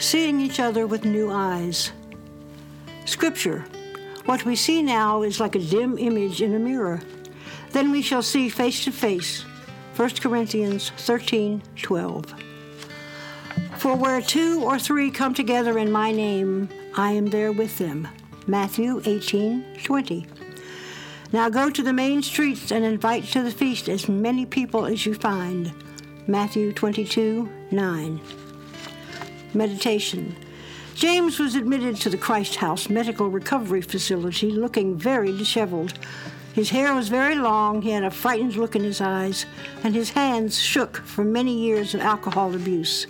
seeing each other with new eyes. Scripture What we see now is like a dim image in a mirror. Then we shall see face to face. 1 Corinthians 13 12. For where two or three come together in my name, I am there with them. Matthew 18 20. Now go to the main streets and invite to the feast as many people as you find. Matthew 22 9. Meditation. James was admitted to the Christ House Medical Recovery Facility looking very disheveled. His hair was very long, he had a frightened look in his eyes, and his hands shook from many years of alcohol abuse.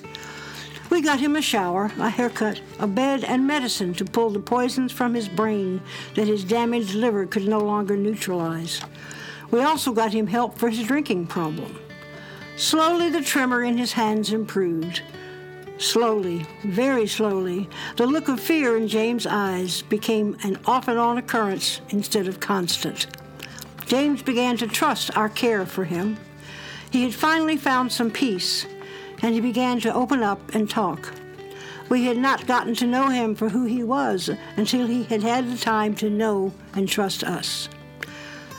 We got him a shower, a haircut, a bed, and medicine to pull the poisons from his brain that his damaged liver could no longer neutralize. We also got him help for his drinking problem. Slowly, the tremor in his hands improved. Slowly, very slowly, the look of fear in James' eyes became an off and on occurrence instead of constant. James began to trust our care for him. He had finally found some peace and he began to open up and talk. We had not gotten to know him for who he was until he had had the time to know and trust us.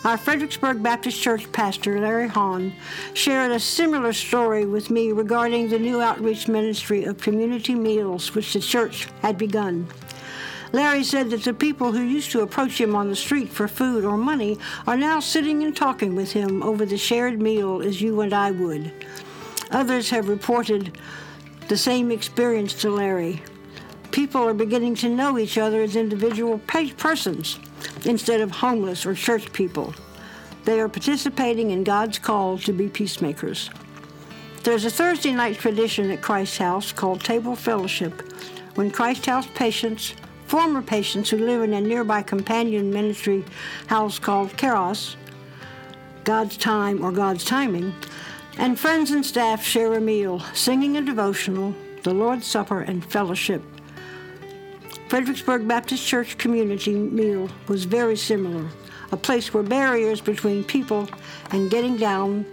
Our Fredericksburg Baptist Church pastor, Larry Hahn, shared a similar story with me regarding the new outreach ministry of community meals which the church had begun. Larry said that the people who used to approach him on the street for food or money are now sitting and talking with him over the shared meal as you and I would. Others have reported the same experience to Larry. People are beginning to know each other as individual persons instead of homeless or church people. They are participating in God's call to be peacemakers. There's a Thursday night tradition at Christ House called Table Fellowship when Christ House patients, former patients who live in a nearby companion ministry house called Kairos, God's Time or God's Timing, and friends and staff share a meal, singing a devotional, the Lord's Supper, and fellowship. Fredericksburg Baptist Church community meal was very similar, a place where barriers between people and getting down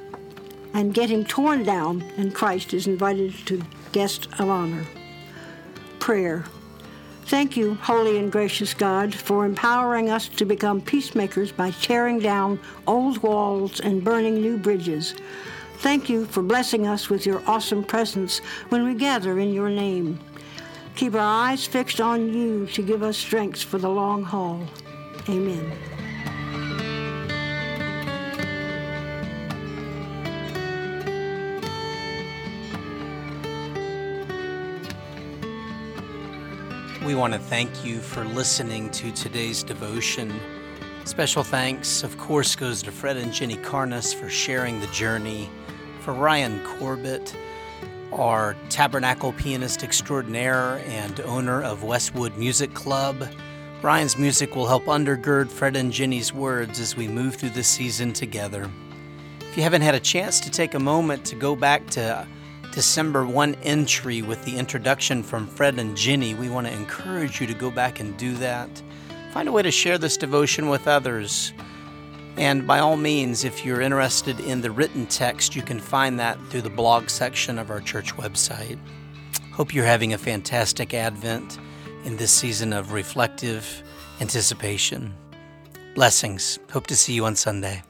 and getting torn down, and Christ is invited to guest of honor. Prayer. Thank you, holy and gracious God, for empowering us to become peacemakers by tearing down old walls and burning new bridges. Thank you for blessing us with your awesome presence when we gather in your name. Keep our eyes fixed on you to give us strength for the long haul. Amen. We want to thank you for listening to today's devotion. Special thanks, of course, goes to Fred and Ginny Karnas for sharing the journey for Ryan Corbett, our tabernacle pianist extraordinaire and owner of Westwood Music Club. Ryan's music will help undergird Fred and Ginny's words as we move through the season together. If you haven't had a chance to take a moment to go back to December 1 entry with the introduction from Fred and Ginny, we want to encourage you to go back and do that. Find a way to share this devotion with others. And by all means, if you're interested in the written text, you can find that through the blog section of our church website. Hope you're having a fantastic Advent in this season of reflective anticipation. Blessings. Hope to see you on Sunday.